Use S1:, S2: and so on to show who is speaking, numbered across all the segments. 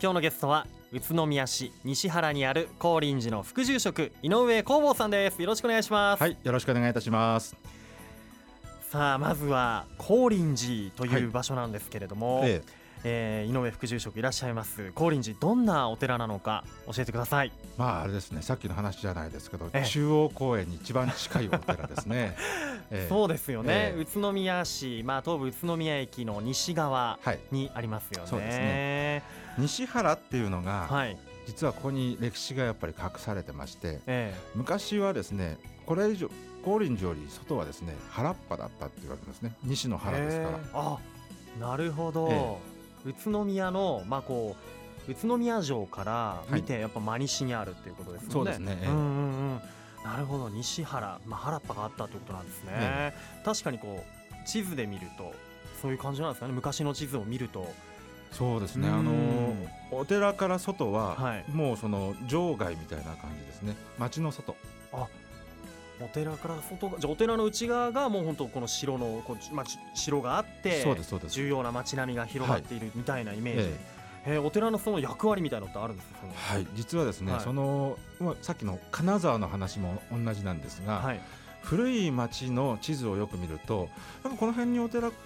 S1: 今日のゲストは宇都宮市西原にある高林寺の副住職井上工房さんです。よろしくお願いします。
S2: はいよろしくお願いいたします。
S1: さあまずは高林寺という場所なんですけれども、
S2: え
S1: え。ー井上副住職いらっしゃいます。高林寺どんなお寺なのか教えてください。
S2: えまああれですねさっきの話じゃないですけど
S1: ええ。
S2: 中央公園に一番近いお寺ですね、ええ。
S1: そうですよね、
S2: ええ。
S1: 宇都宮市、まあ、東武宇都宮駅の西側
S2: はい。
S1: にありますよね。
S2: そうですね西原っていうのが、
S1: はい、
S2: 実はここに歴史がやっぱり隠されてまして
S1: え
S2: 昔はですねこれ以上高林寺より外はですね原っぱだったって言われてますね。西の
S1: え
S2: 原ですから、
S1: へえ。あなるほど、
S2: え
S1: 宇都宮の、まあ、こう宇都宮城から見て、やっぱ真西にあるっていうことですよね。
S2: そうですねええ。
S1: うんうんうん。なるほど。西原、まあ、原っぱがあったということなんですね。
S2: え。
S1: 確かにこう地図で見るとそういう感じなんですかね。昔の地図を見ると。
S2: そうですね。
S1: うん。
S2: あのお寺から外は、
S1: はい。
S2: もうその場外みたいな感じですね。町の外。
S1: お寺から外がじゃあお寺の内側がもう本当この城のこう、ま城があって
S2: そうですそうです。
S1: 重要な街並みが広がっているみたいなイメージ、
S2: え
S1: え。ーお寺のその役割みたいなのってあるんですか？
S2: はい、実はですね、
S1: はい。
S2: そのまあさっきの金沢の話も同じなんですが、
S1: はい。
S2: 古い町の地図をよく見るとなんかこの辺にお寺た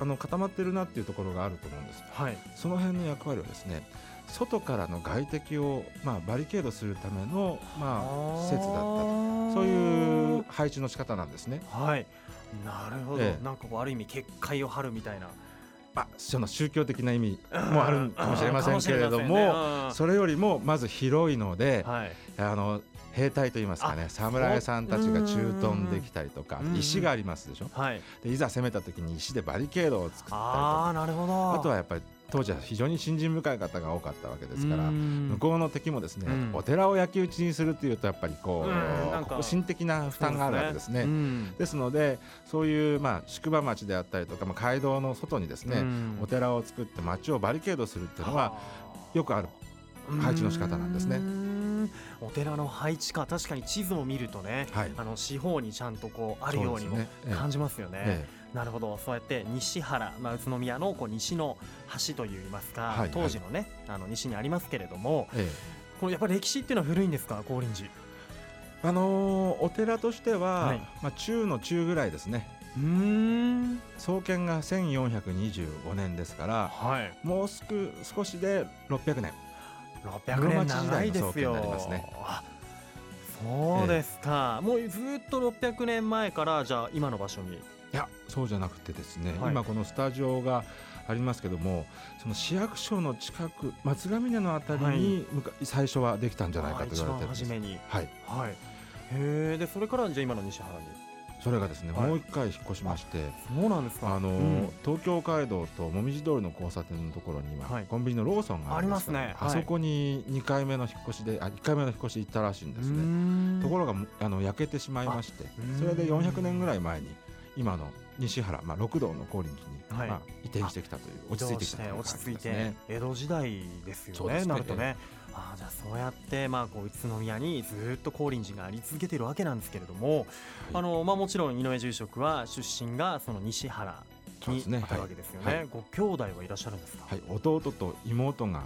S2: あの固まってるなっていうところがあると思うんです。
S1: はい。
S2: その辺の役割はですね外からの外敵を、まあ、バリケードするための、まあ、施設だったと。そういう配置の仕方なんですね。
S1: はい。なるほど、
S2: ええ。
S1: なんかこうある意味結界を張るみたいな。
S2: まあ、その宗教的な意味もあるかもしれませんけれども、
S1: ね。
S2: それよりもまず広いので
S1: うん、はい。
S2: あの兵隊といいますかね
S1: あ
S2: 侍さんたちが駐屯できたりとか
S1: うん
S2: 石がありますでしょ
S1: はい。
S2: でいざ攻めた時に石でバリケードを作ったりと
S1: あ
S2: か。
S1: あなるほど。
S2: あとはやっぱり当時は非常に信心深い方が多かったわけですから
S1: うん。
S2: 向こうの敵もですね、
S1: うん。
S2: お寺を焼き討ちにするっていうとやっぱりこう、心的な負担があるわけですね。
S1: うん。
S2: ですのでそういうまあ宿場町であったりとか、まあ、街道の外にですね、
S1: うん。
S2: お寺を作って町をバリケードするっていうのはよくある配置の仕方なんですね
S1: お寺の配置か確かに地図を見るとね
S2: はい。
S1: あの四方にちゃんとこうあるようにも感じますよね。
S2: え
S1: なるほど。そうやって西原、まあ、宇都宮のこう西の端といいますか、
S2: はい
S1: 当時のねあの西にありますけれども
S2: ええ。
S1: このやっぱり歴史っていうのは古いんですか高林寺？
S2: あのーお寺としては、
S1: はい。
S2: まあ、中の中ぐらいですね。
S1: うーん。
S2: 創建が1425年ですから
S1: はい。
S2: もうすく少しで600年
S1: 600年長いですよ。
S2: になりますね。
S1: あそうですか、もうずっと600年前からじゃあ今の場所に。
S2: いやそうじゃなくてですね、
S1: はい。
S2: 今このスタジオがありますけどもその市役所の近く松ヶ峰のあたりにむか、最初はできたんじゃないかと言われてるんです。
S1: あ一番初めに。
S2: はい。
S1: はい。へえでそれからじゃあ今の西原に
S2: それがですね、
S1: はい。
S2: もう一回引っ越しまして
S1: そうなんですか。
S2: あのー
S1: うん。
S2: 東京街道と紅葉通りの交差点のところに今、
S1: はい。
S2: コンビニのローソンがあ
S1: りますね。はい。
S2: あそこに2回目の引っ越しであ1回目の引っ越し行ったらしいんですね。
S1: ね
S2: ところがあの焼けてしまいまして
S1: うん。
S2: それで400年ぐらい前に今の西原、まあ、六道の高林寺に、
S1: はい。
S2: まあ、移転してきたという落ち着いてきたという感じ
S1: 落ち着いて
S2: ですね。
S1: 江戸時代ですよねなるとねああじゃあそうやってまあこう宇都宮にずっと高林寺があり続けてるわけなんですけれども、あのまあもちろん井上住職は出身がその西原にあたるわけですよね。
S2: はい。はい。
S1: ご兄弟はいらっしゃるんですか、
S2: はい、弟と妹が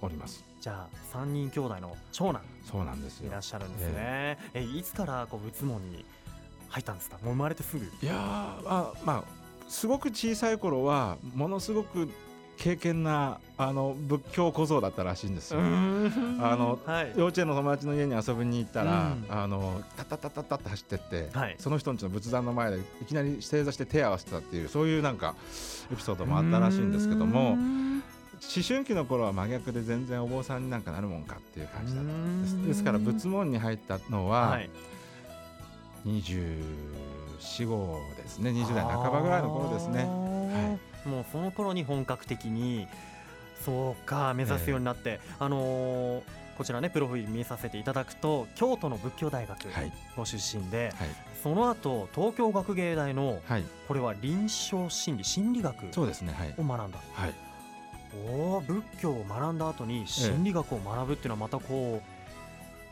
S2: おります。
S1: じゃあ三人兄弟の長男
S2: そうなんですよ。
S1: いらっ。しゃるんですね、えいつからこう仏門に入ったんですか？もう生まれてすぐ。
S2: いやーあまあすごく小さい頃はものすごく敬虔なあの仏教小僧だったらしいんですよ。あの
S1: はい
S2: 幼稚園の友達の家に遊びに行ったら、
S1: うん
S2: あのタッタッタッタッタって走ってって、
S1: はい
S2: その人んちの仏壇の前でいきなり正座して手を合わせてたっていうそういうなんかエピソードもあったらしいんですけども思春期の頃は真逆で全然お坊さんになんかなるもんかっていう感じだったんです
S1: うん
S2: ですから仏門に入ったのは、
S1: はい
S2: 24号ですね20代半ばぐらいの頃ですね。
S1: ね、もうその頃に本格的にそうか目指すようになって、あのーこちらねプロフィール見させていただくと京都の仏教大学
S2: はい。
S1: ご出身で、
S2: はい。
S1: その後東京学芸大の
S2: はい。
S1: これは臨床心理心理学
S2: そうですねはい。
S1: を学んだ。
S2: はい。
S1: おお仏教を学んだ後に心理学を学ぶっていうのはまたこ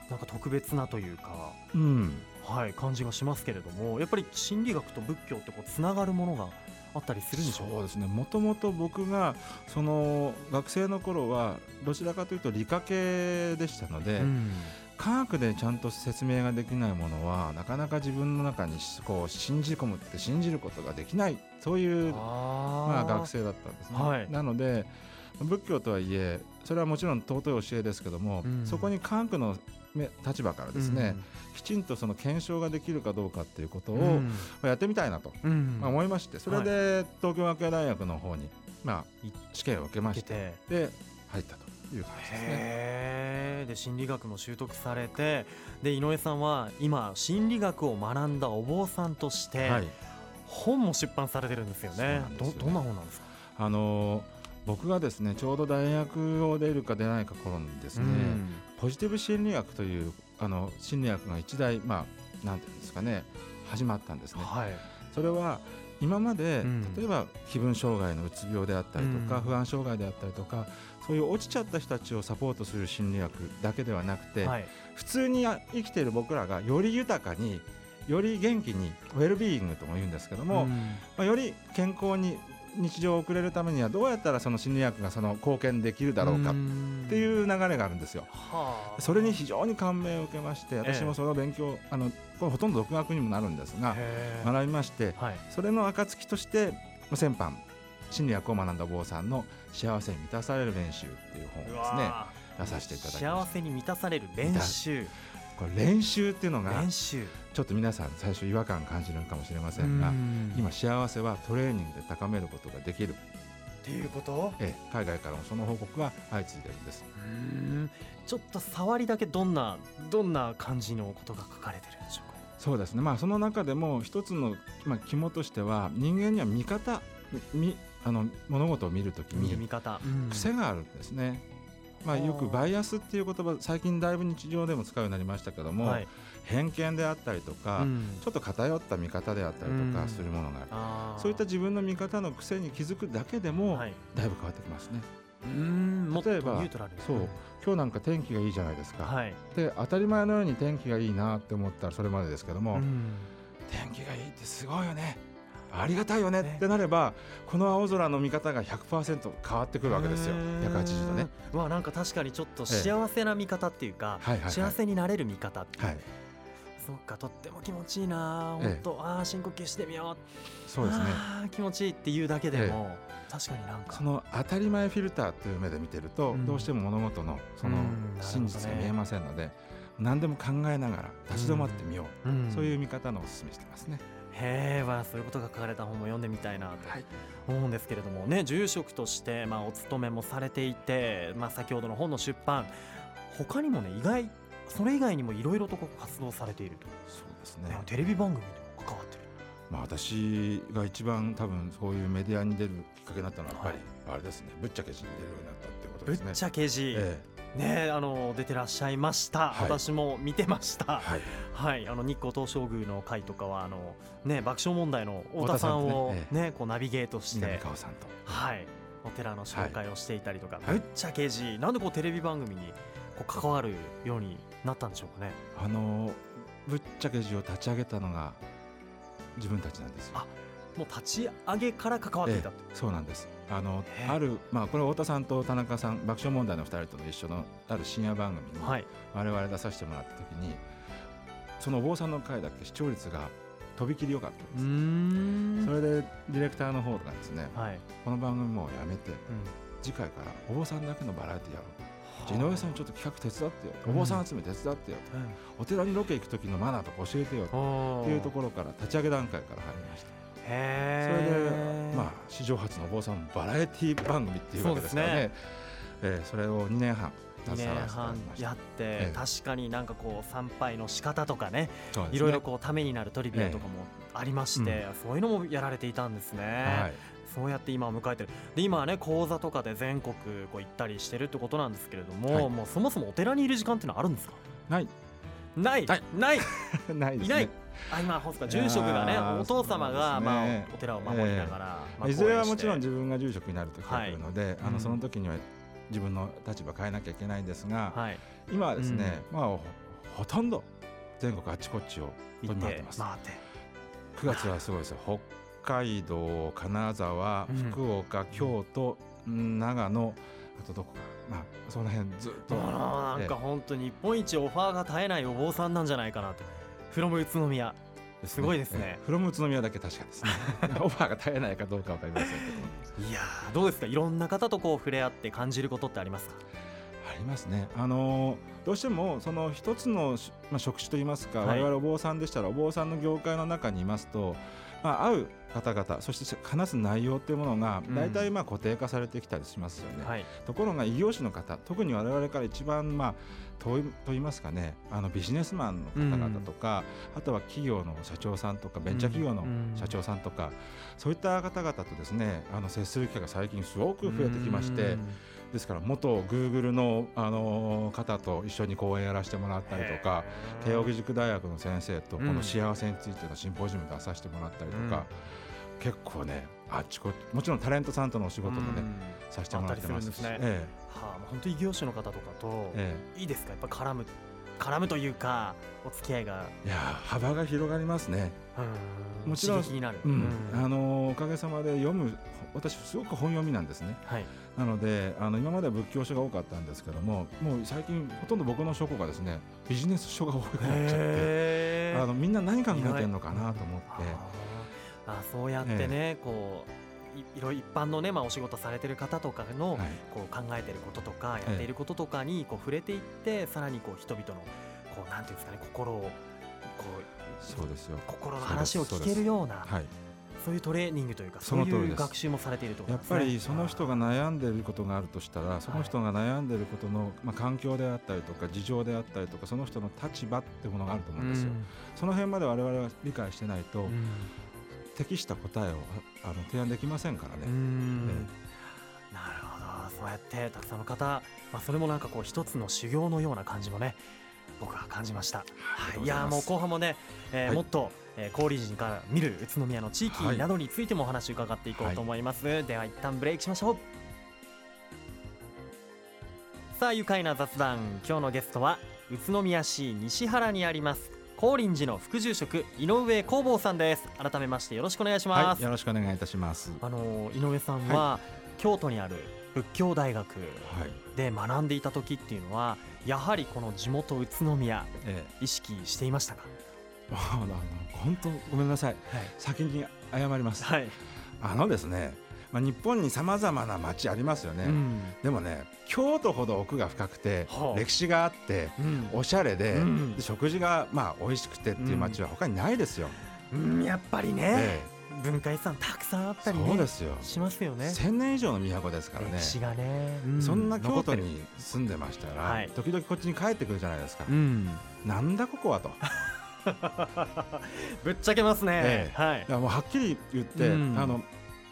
S1: うなんか特別なというか
S2: うん。
S1: はい感じがしますけれどもやっぱり心理学と仏教ってこうつながるものがあったりするんでしょう？
S2: そうですね。もともと僕がその学生の頃はどちらかというと理科系でしたので、
S1: うん。
S2: 科学でちゃんと説明ができないものはなかなか自分の中にこう信じ込むって信じることができないそういうまあ、学生だったんですね。
S1: はい。
S2: なので仏教とはいえそれはもちろん尊い教えですけども、
S1: うん。
S2: そこに科学のめ立場からですね、きちんとその検証ができるかどうかっていうことを、やってみたいなと、
S1: うん。
S2: まあ、思いましてそれで東京学芸大学の方に、まあ
S1: い、
S2: 試験を受けましてで入ったという感じですね。
S1: で心理学も習得されてで井上さんは今心理学を学んだお坊さんとして、
S2: はい。
S1: 本も出版されてるんですよね。
S2: なんよね。
S1: どどんな本なんですか？
S2: あのー僕がですねちょうど大学を出るか出ないか頃にですね、
S1: うん
S2: ポジティブ心理学というあの心理学が一大まあなんていうんですかね始まったんですね。
S1: はい。
S2: それは今まで、
S1: うん。
S2: 例えば気分障害のうつ病であったりとか、
S1: うん。
S2: 不安障害であったりとかそういう落ちちゃった人たちをサポートする心理学だけではなくて、
S1: はい。
S2: 普通に生きている僕らがより豊かにより元気にウェルビーイングとも言うんですけども、
S1: うん。
S2: まあ、より健康に日常を送れるためにはどうやったらその心理学がその貢献できるだろうかっていう流れがあるんですよ。
S1: はあ。
S2: それに非常に感銘を受けまして私もその勉強、あのこれほとんど独学にもなるんですが学びまして
S1: はい。
S2: それの暁としてまあ先般心理学を学んだ坊さんの幸せに満たされる練習っていう本を
S1: う
S2: ですね
S1: わ
S2: 出させていただき
S1: 幸
S2: まし
S1: せに満たされる練習。
S2: たこれ練習っていうのがちょっと皆さん最初違和感感じるかもしれませんが
S1: うん。
S2: 今幸せはトレーニングで高めることができる、
S1: っていうこと？
S2: ええ海外からもその報告が相次いでるんです。
S1: うん。ちょっと触りだけどんなどんな感じのことが書かれてるんでしょうか？
S2: そうですね。まあその中でも一つの、まあ、肝としては人間には見方みあの物事を見るときに
S1: 見方。
S2: 癖があるんですね、まあ、よくバイアスっていう言葉最近だいぶ日常でも使うようになりましたけども、
S1: はい。
S2: 偏見であったりとか、
S1: うん。
S2: ちょっと偏った見方であったりと
S1: うん。
S2: かするものがある、
S1: あー。
S2: そういった自分の見方の癖に気づくだけでも、
S1: はい。
S2: だいぶ変わってきますね。
S1: うん
S2: 例えば
S1: ュートラルに
S2: そう今日なんか天気がいいじゃないですか、
S1: はい。
S2: で当たり前のように天気がいいなって思ったらそれまでですけども、
S1: うん。
S2: 天気がいいってすごいよねありがたいよね
S1: ね。
S2: ってなればこの青空の見方が100%変わってくるわけですよ。
S1: へー。
S2: 180度ね。
S1: まあなんか確かにちょっと幸せな見方っていうか、幸せになれる見方っていう、
S2: はい。
S1: そっかとっても気持ちいいな。
S2: ええ。
S1: 本当、ああ深呼吸してみよう。
S2: そうですね。
S1: 気持ちいいっていうだけでも、確かになんか。
S2: その当たり前フィルターという目で見てると、
S1: うん。
S2: どうしても物事のその真実が見えませんので、何でも考えながら立ち止まってみよう、
S1: うん。
S2: そういう見方のお勧めしてますね。
S1: へえ、まあ、そういうことが書かれた本も読んでみたいなと
S2: はい
S1: 思うんですけれどもね住職として、まあ、お勤めもされていて、まあ、先ほどの本の出版他にもね意外それ以外にもいろいろと活動されていると、
S2: そうです
S1: ね
S2: ね。
S1: テレビ番組にも関わってる
S2: まあ私が一番多分そういうメディアに出るきっかけになったのはやっぱり、あれですね。ぶっちゃけ字に出るようになったってことですね。
S1: ぶっちゃけ字、
S2: え
S1: ねあの出てらっしゃいました、
S2: はい
S1: 私も見てました
S2: えはい。
S1: はい、あの日光東照宮の会とかはあの、ね、爆笑問題の太田さんを、
S2: 太田さん
S1: ねこうナビゲートして
S2: 南川さんと。
S1: はい、お寺の紹介をしていたりとか、
S2: はい
S1: ぶっちゃけ字なんでこうテレビ番組にこう関わるようになったんでしょうかね。
S2: あのぶっちゃけ字を立ち上げたのが自分たちなんですよ。
S1: あもう立ち上げから関わっていたと、
S2: そうなんです。あのあるまあこれ太田さんと田中さん爆笑問題の二人との一緒のある深夜番組に
S1: はい、
S2: 我々出させてもらった時に、そのお坊さんの回だけ視聴率がとびきり良かったんです。そ
S1: ん
S2: れでディレクターの方がですね、
S1: はい、
S2: この番組もうやめて
S1: うん
S2: 次回からお坊さんだけのバラエティやろう。じゃあ井上さんちょっと企画手伝ってよ。お坊さん集め手伝ってよ。お寺にロケ行く時のマナーとか教えてよ。
S1: うん
S2: っていうところから立ち上げ段階から入りました。
S1: へ
S2: それ
S1: え
S2: で、まあ、史上初のお坊さんバラエティ番組っていうわけですからね。
S1: そうです
S2: えーそれを2年半
S1: 2年半やって、
S2: ええ。
S1: 確かになんかこう参拝の仕方とかね
S2: ね。
S1: いろいろこうためになるトリビアとかもありまして、
S2: え
S1: そういうのもやられていたんですね。
S2: はい。
S1: そうやって今を迎えてる。で今はね講座とかで全国こう行ったりしてるってことなんですけれども、
S2: はい。
S1: もうそもそもお寺にいる時間っていうのはあるんですか？
S2: ない。
S1: ない。
S2: ない。
S1: ない。
S2: ないですね。
S1: いないあ今そうですか住職がねお父様が、まあお寺を守りながら、まあ
S2: いずれはもちろん自分が住職になる時が来るので、あ
S1: うん。
S2: のその時には自分の立場変えなきゃいけないんですが、
S1: はい。
S2: 今はですね、まあほほとんど全国あちこちを
S1: 行っ
S2: 飛び回っててます。
S1: 回って。
S2: 9月はすごいですよ。北海道金沢
S1: うん。
S2: 福岡、京都長野あとどこか。まあその辺ずっと。
S1: なんか本当に日本一オファーが絶えないお坊さんなんじゃないかなってフロム宇都宮すごいですね。
S2: ええフロム宇都宮だけ確かですね。オファーが絶えないかどうかわかりませんけど
S1: いやーどうですか？いろんな方とこう触れ合って感じることってありますか？
S2: ありますね。あのーどうしてもその一つのし、まあ、職種といいますか、
S1: はい。
S2: 我々お坊さんでしたらお坊さんの業界の中にいますと、まあ、会う方々そして話す内容っていうものが
S1: うん。
S2: 大体まあ固定化されてきたりしますよね。
S1: はい。
S2: ところが異業種の方特に我々から一番まあ遠いと言いますかね。あのビジネスマンの方々とか、あとは企業の社長さんとかベンチャー企業の
S1: うん。
S2: 社長さんとか、そういった方々とですねあの接する機会が最近すごく増えてきまして。
S1: うん
S2: ですから元グーグルの、あのー方と一緒に講演やらせてもらったりとか慶應義塾大学の先生とこ
S1: うん。
S2: の幸せについてのシンポジウム出させてもらったりとか、結構ねあっちこっちもちろんタレントさんとのお仕事もね、
S1: うん。
S2: させてもらってます。し
S1: ね。
S2: え
S1: はあ、本当異業種の方とかと
S2: ええ。
S1: いいですか？やっぱ絡む絡むというかお付き合いが。
S2: えいや幅が広がりますね、
S1: うん。
S2: もちろん
S1: 刺激になる、
S2: うん。あのーおかげさまで読む私すごく本読みなんですね。
S1: はい
S2: なのであの今までは仏教書が多かったんですけどももう最近ほとんど僕の書庫がですねビジネス書が多くなっちゃってあのみんな何考えてるのかなと思って。
S1: あそうやってね、こういいろいろ一般のね、まあ、お仕事されてる方とかの、
S2: はい。
S1: こう考えてることとかやっていることとかにこう触れていって、さらにこう人々のこうなんていうんですかね心をこう
S2: そうですよ。
S1: 心の話を聞けるような
S2: はい
S1: そういうトレーニングというか
S2: そ
S1: そういう学習もされているとこ
S2: やっぱりその人が悩んでいることがあるとしたらその人が悩んでいることの、まあ、環境であったりとか事情であったりとかその人の立場ってものがあると思うんですよ、その辺まで我々は理解してないと、
S1: うん。
S2: 適した答えをああの提案できませんからね、
S1: なるほど。そうやってたくさんの方、まあ、それもなんかこう一つの修行のような感じもね僕は感じました、はい、い。やもう後半もね、えー
S2: はい。
S1: もっと、えー、高利人から見る宇都宮の地域
S2: はい
S1: などについてもお話を伺っていこうと思います、では一旦ブレイクしましょう。さあ愉快な雑談。今日のゲストは宇都宮市西原にあります高林寺の副住職井上光坊さんです。改めましてよろしくお願いします、
S2: はい、よろしくお願いいたします。
S1: あの井上さんは、京都にある仏教大学
S2: はい、
S1: で学んでいた時っていうのはやはりこの地元宇都宮
S2: え
S1: 意識していましたか？
S2: 本当ごめんなさい。
S1: はい、
S2: 先に謝ります。
S1: はい
S2: あのですね、まあ日本にさまざまな町ありますよね。
S1: うん
S2: でもね、京都ほど奥が深くて、
S1: はあ
S2: 歴史があって。
S1: うん
S2: おしゃれで,、
S1: うん
S2: で食事がまあ美味しくてっていう街は他にないですよ。
S1: うんやっぱりね、
S2: え
S1: 文化遺産たくさんあっ
S2: え
S1: たりね
S2: そうですよ。
S1: しますよね。
S2: 千年以上の都ですからね。
S1: 歴。史がね、う
S2: そんな京都に住んでましたら、
S1: はい。
S2: 時々こっちに帰ってくるじゃないですか。
S1: うん。
S2: なんだここはと。
S1: ぶっちゃけますね、
S2: ええ。
S1: はい。
S2: いやもうはっきり言って、
S1: うん。
S2: あの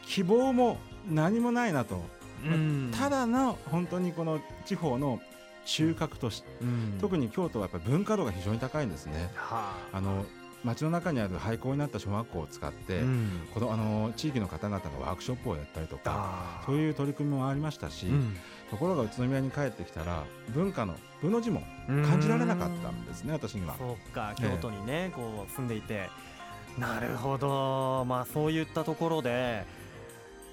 S2: 希望も何もないなと、
S1: うん。
S2: ただの本当にこの地方の中核都市、
S1: うん。
S2: 特に京都はやっぱり文化度が非常に高いんですね。
S1: はあ。
S2: あの街の中にある廃校になった小学校を使って、
S1: うん。
S2: このあの地域の方々がワークショップをやったりとかそういう取り組みもありましたし、
S1: うん。
S2: ところが宇都宮に帰ってきたら文化の「部」の字も感じられなかったんですね私には。
S1: そうか京都にね、こう住んでいて。なるほど。まあそういったところで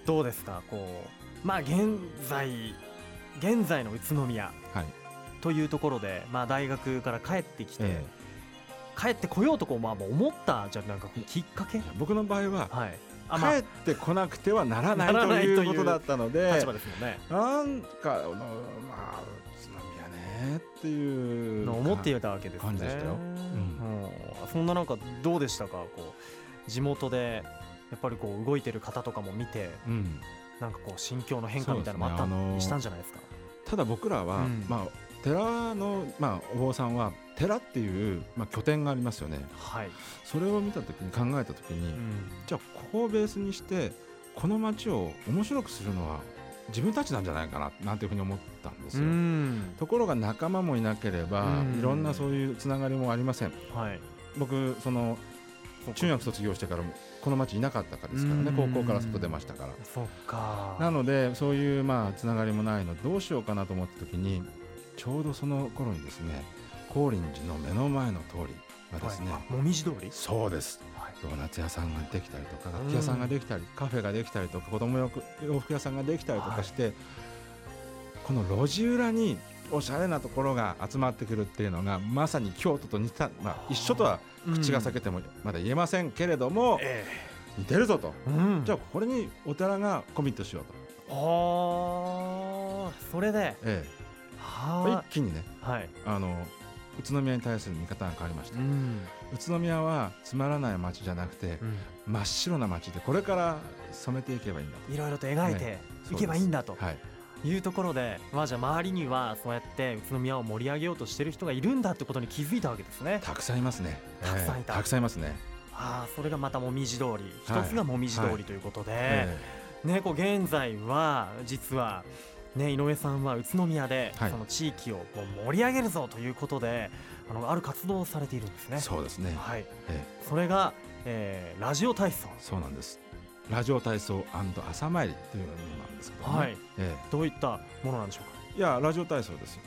S1: どうですかこうまあ現在現在の宇都宮
S2: はい。
S1: というところで、まあ、大学から帰ってきて、
S2: え
S1: 帰ってこようとこう、まあ、思ったじゃあなんかきっかけ？
S2: え僕の場合は
S1: はい。
S2: 帰ってこなくてはならないと
S1: ないう
S2: ことだったので
S1: 立場ですもんね
S2: なんかまあ宇都宮ねっていう
S1: の思っていたわけですね。
S2: 感じでしたよ
S1: うん。そんななんかどうでしたか？こう地元でやっぱりこう動いてる方とかも見て
S2: うん、
S1: なんかこう心境の変化みたいなのもあった
S2: ねあのー
S1: したんじゃないですか？
S2: ただ僕らは、
S1: うん。
S2: まあ寺の、まあ、お坊さんは寺っていう、まあ、拠点がありますよね
S1: はい。
S2: それを見た時に考えた時に、
S1: うん
S2: じゃあここをベースにしてこの街を面白くするのは自分たちなんじゃないかななんていうふうに思ったんですよ。
S1: うん
S2: ところが仲間もいなければ、
S1: うん
S2: いろんなそういうつながりもありません。
S1: はい。
S2: 僕その中学卒業してからもこの町いなかったからですからね
S1: うん
S2: 高校から外出ましたから。
S1: そっか。
S2: なのでそういうまあつながりもないのどうしようかなと思った時にちょうどその頃にですね高林寺の目の前の通りはですね、
S1: はい、もみじ通り？
S2: そうです。
S1: はい。
S2: ドーナツ屋さんができたりとか楽器屋さんができたり、カフェができたりとか子供洋服洋服屋さんができたりとかして、この路地裏におしゃれなところが集まってくるっていうのがまさに京都と似た、まあ、一緒とは口が裂けてもまだ言えませんけれども、
S1: え
S2: 似てるぞと、
S1: えうん。
S2: じゃあこれにお寺がコミットしようと、
S1: ああそれで。
S2: え
S1: は
S2: え、一気にね
S1: いはい。
S2: あの宇都宮に対する見方が変わりました、
S1: うん。
S2: 宇都宮はつまらない街じゃなくて真っ白な街でこれから染めていけばいいんだ
S1: いろいろと描いて
S2: ね
S1: いけばいいんだと。
S2: と、はい、
S1: いうところで、まあ、じゃあ周りにはそうやって宇都宮を盛り上げようとしてる人がいるんだってことに気づいたわけですね。
S2: たくさんいますね。
S1: たくさんいた。
S2: ええたくさんいますね、
S1: ああそれがまたもみじ通り。一
S2: はい
S1: つがもみじ通りということで、
S2: え。
S1: ね、こう現在は実は、ね、井上さんは宇都宮で
S2: はい。
S1: その地域をもう盛り上げるぞということであのある活動をされているんですね。
S2: えそうですね、
S1: はい、
S2: え
S1: それが、えーラジオ体操。
S2: えそうなんです。ラジオ体操朝参りというものなんですけども、ね。
S1: はい。
S2: え
S1: どういったものなんでしょうか？
S2: えいやラジオ体操ですよ。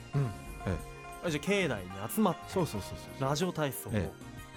S1: あじゃあ境内に集まって
S2: そうそうそうそう
S1: ラジオ体操を
S2: え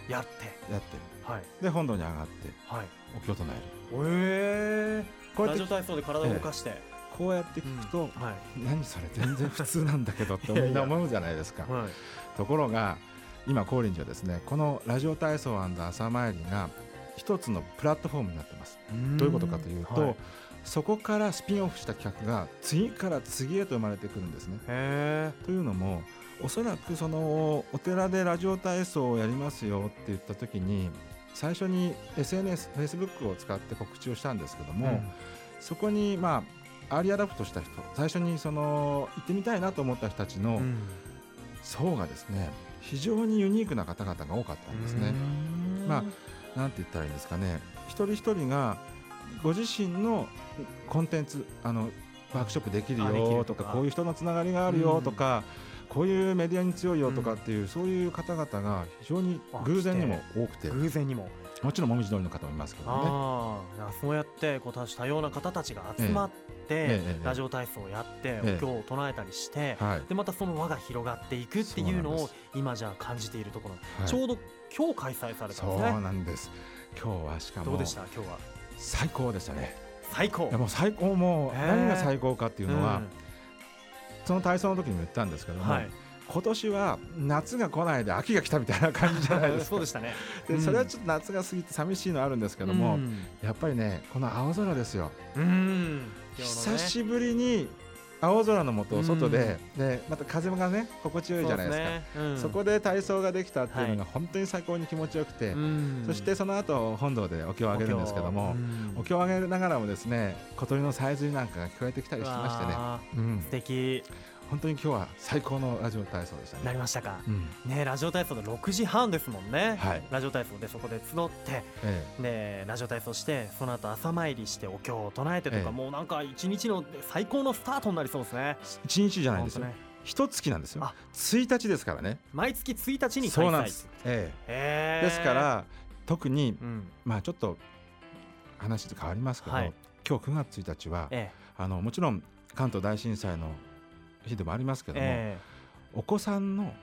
S1: やって、
S2: やって。
S1: はい。
S2: で本堂に上がって
S1: はい。
S2: お経を唱える。
S1: え
S2: こうやって
S1: ラジオ体操で体を動かして、
S2: こうやって聞くと、
S1: はい。
S2: 何それ全然普通なんだけどって
S1: いやいや。
S2: みんな思うじゃないですか。
S1: はい。
S2: ところが今高林寺はですねこのラジオ体操朝参りが一つのプラットフォームになってます。どういうことかというと、
S1: はい。
S2: そこからスピンオフした企画が次から次へと生まれてくるんですね。
S1: へ
S2: というのもおそらくそのお寺でラジオ体操をやりますよって言った時に最初に SNS、Facebook を使って告知をしたんですけど
S1: え
S2: も、そこにまあ early adopt した人最初にその行ってみたいなと思った人たちの
S1: うん。
S2: 層がですね非常にユニークな方々が多かったんですね。
S1: うん。
S2: まなんて言ったらいいんですかね。一人一人がご自身のコンテンツあのワークショップできるよ
S1: とか
S2: とか。こういう人のつながりがあるよとか、こういうメディアに強いよとかっていう、そういう方々が非常に偶然にも多くて。
S1: 偶然にも。
S2: もちろんもみじ通りの方もいますけどね。
S1: あそうやってこう多種多様な方たちが集まって、ラジオ体操をやって、
S2: ええ。
S1: お経を唱えたりして、
S2: はい。
S1: でまたその輪が広がっていくっていうのを今じゃあ感じているところ、
S2: はい。
S1: ちょうど今日開催されたんです
S2: そう
S1: ね
S2: なんです。今日はしかも
S1: どうでした？今日は。
S2: 最高でしたね。
S1: 最高。
S2: もう最高も何が最高かっていうのは、
S1: ん
S2: その体操の時にも言ったんですけども、
S1: はい。
S2: 今年は夏が来ないで秋が来たみたいな感じじゃないですか。
S1: そうでしたね。
S2: で
S1: うん。
S2: それはちょっと夏が過ぎて寂しいのはあるんですけども、
S1: うん。
S2: やっぱりねこの青空ですよ、
S1: うん。
S2: 久しぶりに青空の下外で,、でまた風がね心地よいじゃないですか。そこで体操ができたっていうのが本当に最高に気持ちよくて、
S1: うん。
S2: そしてその後本堂でお経をあげるんですけどもお経をあげながらもですね小鳥のさえずりなんかが聞こえてきたりしてましてね、
S1: 素敵
S2: 本当に今日は最高のラジオ体操でしたね。
S1: なりましたか。
S2: うん。
S1: ねラジオ体操で6時半ですもんね、
S2: はい。
S1: ラジオ体操でそこで集って
S2: え
S1: でラジオ体操してその後朝参りしてお経を唱えてとか、
S2: ええ。
S1: もうなんか一日の最高のスタートになりそうですね。
S2: え一日じゃないですよ。
S1: ね。
S2: 一月なんですよ。
S1: あ。
S2: 1日ですからね。
S1: 毎月1日に開催。
S2: そうなんです、ええ。ですから特に
S1: うん。
S2: まあちょっと話変わりますけど、
S1: はい
S2: 今日9月1日は
S1: え
S2: あのもちろん関東大震災の日でもありますけども、
S1: ええ。
S2: お子さんの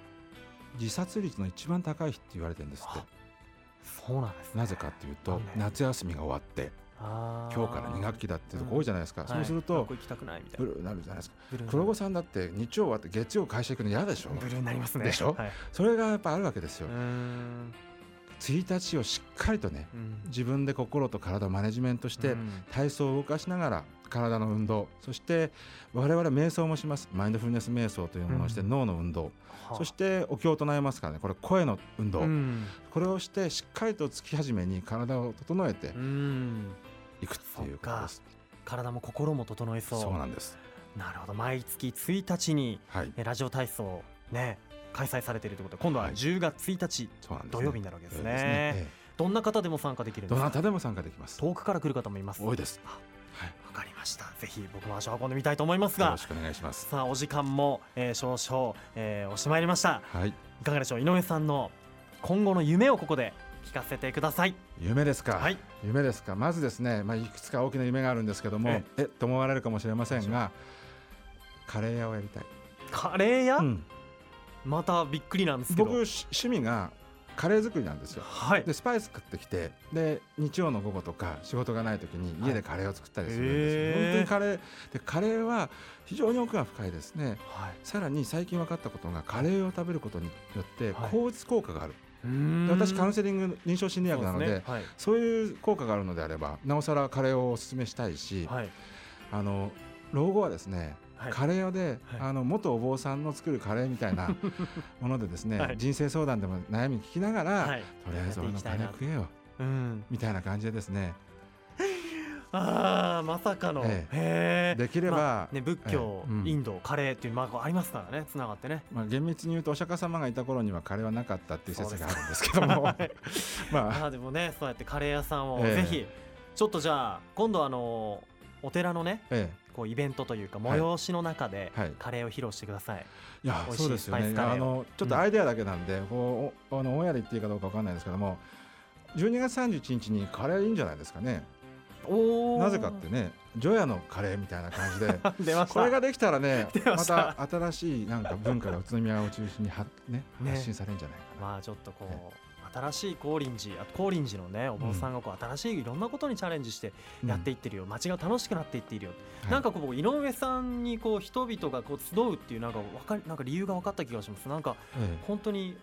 S2: 自殺率の一番高い日って言われてるんですって。
S1: あそうなんですね。
S2: なぜかっていうと夏休みが終わって今日から2学期だっていうとこ多いじゃないですか、そうする
S1: はい
S2: と
S1: 学校行きたくないみたいな。
S2: ブルーになるじゃないですか。黒子さんだって日曜終わって月曜会社行くの嫌でしょ？
S1: ブルーになりますね。
S2: でしょ？
S1: はい、
S2: それがやっぱあるわけですよ。
S1: うーん。
S2: 1日をしっかりとね
S1: うん。
S2: 自分で心と体をマネジメントして、
S1: うん。
S2: 体操を動かしながら体の運動そして我々瞑想もします。マインドフルネス瞑想というものをして
S1: うん。
S2: 脳の運動、
S1: はあ。
S2: そしてお経を唱えますからね。これ声の運動、
S1: うん。
S2: これをしてしっかりと月始めに体を整えて
S1: うん。
S2: いくっていうことです、
S1: 体も心も整いそう。
S2: そうなんです。
S1: なるほど。毎月1日に
S2: はい。
S1: えラジオ体操ね開催されているということで今度は
S2: はい。
S1: 10月1日
S2: そうなんです、
S1: 土曜日になるわけですね,、
S2: え
S1: どんな方でも参加できる
S2: え
S1: んですか？
S2: どなたでも参加できます。
S1: 遠くから来る方もいます。
S2: 多いです
S1: かりました。ぜひ僕も足を運んでみたいと思いますが。
S2: よろしくお願いします。
S1: さあお時間も、えー少々、えー、おしまいりました。
S2: はい。
S1: いかがでしょう？井上さんの今後の夢をここで聞かせてください。
S2: 夢ですか、
S1: はい。
S2: 夢ですか？まずですね、まあ、いくつか大きな夢があるんですけども
S1: え
S2: え。っと思われるかもしれませんがカレー屋をやりたい、
S1: カレー屋、
S2: うん。
S1: またびっくりなんですけど。
S2: 僕し趣味がカレー作りなんですよ。
S1: はい。
S2: でスパイス買ってきてで日曜の午後とか仕事がない時に家でカレーを作ったりするんですよ、
S1: へー。
S2: 本当にカレーでカレーは非常に奥が深いですね。
S1: はい。
S2: さらに最近分かったことがカレーを食べることによって
S1: はい。
S2: 抗うつ効果がある、で私カウンセリング臨床心理学なので
S1: そうすね。はい。
S2: そういう効果があるのであればなおさらカレーをお勧めしたいし、
S1: はい。
S2: あの老後はですね、
S1: はい
S2: カレー屋で、
S1: はい。
S2: あの元お坊さんの作るカレーみたいな ものでですね、
S1: はい。
S2: 人生相談でも悩み聞きながら、
S1: はい。
S2: とりあえず俺のカレー食えよ
S1: うん。
S2: みたいな感じでですね。
S1: ああまさかの。
S2: え
S1: へえ
S2: できれば、
S1: まあね仏教インドカレーっていうまあありますからねつながってね。
S2: まあ、厳密に言うとお釈迦様がいた頃にはカレーはなかったっていう説があるんですけども。
S1: はい。
S2: まあ。
S1: でもねそうやってカレー屋さんを
S2: ええ。
S1: ぜひちょっとじゃあ今度あのお寺のね
S2: え
S1: こうイベントというか
S2: はい。
S1: 催しの中で
S2: はい。
S1: カレーを披露してください。
S2: えい
S1: い
S2: そうですよね。あのちょっとアイデアだけなんで、こうおあのオンエアで言っていいかどうかわかんないですけども12月31日にカレーいいんじゃないですかね。
S1: お
S2: なぜかってね除夜のカレーみたいな感じで。これができたらね
S1: 出また。
S2: た新しいなんか文化が宇都宮を中心には、ね、
S1: ね。
S2: 発信されるんじゃないかな、
S1: まあちょっとこう新しい高林寺あ高林寺のねお坊さんがこう新しいいろんなことにチャレンジして
S2: うん。
S1: やっていってるよ、街が楽しくなっていっているよ、
S2: はい
S1: なんかこう井上さんにこう人々がこう集うっていうなんかわかりなんか理由が分かった気がします。なんか
S2: え
S1: 本当に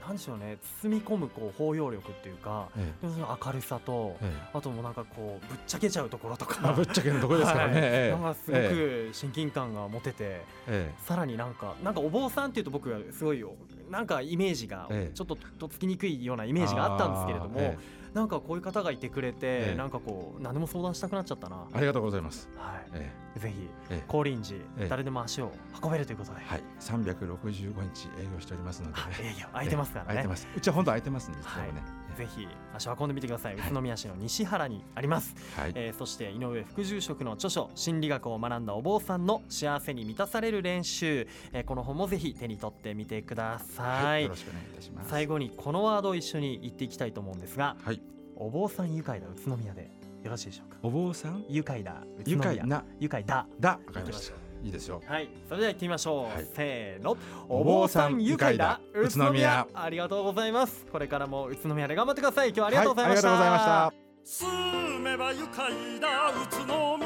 S1: なんでしょうね包み込むこう包容力っていうか
S2: ええ。
S1: 明るさと
S2: ええ。
S1: あともうなんかこうぶっちゃけちゃうところとか。
S2: まあ、ぶっちゃけのところですからね、
S1: はい。
S2: ええ。
S1: なんかすご
S2: え
S1: く親近感が持てて、
S2: ええ。
S1: さらになんかなんかお坊さんっていうと僕はすごいよなんかイメージが
S2: ええ。
S1: ちょっととっつきにくいようなイメージがあったんですけれども、
S2: あーえ
S1: なんかこういう方がいてくれて、
S2: ええ。
S1: なんかこう何でも相談したくなっちゃったな、は
S2: えありがとうございます、
S1: い、
S2: え
S1: ぜひ
S2: ええ。え
S1: 高林寺、
S2: ええ。
S1: 誰でも足を運べるということで、
S2: はい、365日営業しておりますので、
S1: あ営業空いてますからね。
S2: 空いてます。うちは本当空いてますんで、いつでもね。
S1: ぜひ足を運んでみてください、
S2: はい。
S1: 宇都宮市の西原にあります、
S2: はい、
S1: えーそして井上副住職の著書心理学を学んだお坊さんの幸せに満たされる練習、えーこの本もぜひ手に取ってみてください、
S2: はいよろしくお願いいたします。
S1: 最後にこのワードを一緒に言っていきたいと思うんですが
S2: はい、
S1: お坊さん愉快だ宇都宮で。よろしいでしょうか？
S2: お坊さん、
S1: 愉快だ
S2: 愉快な、
S1: 愉快だ。
S2: だ、わかり
S1: ました
S2: いいですよ。
S1: はい。それでは行ってみましょう、
S2: はい。
S1: せーの。
S2: お坊さん愉快だ。宇都宮。
S1: ありがとうございます。これからも宇都宮で頑張ってください。今日はありがとうございました、
S2: はいありがとうございました。
S3: 住めば愉快だ。宇都宮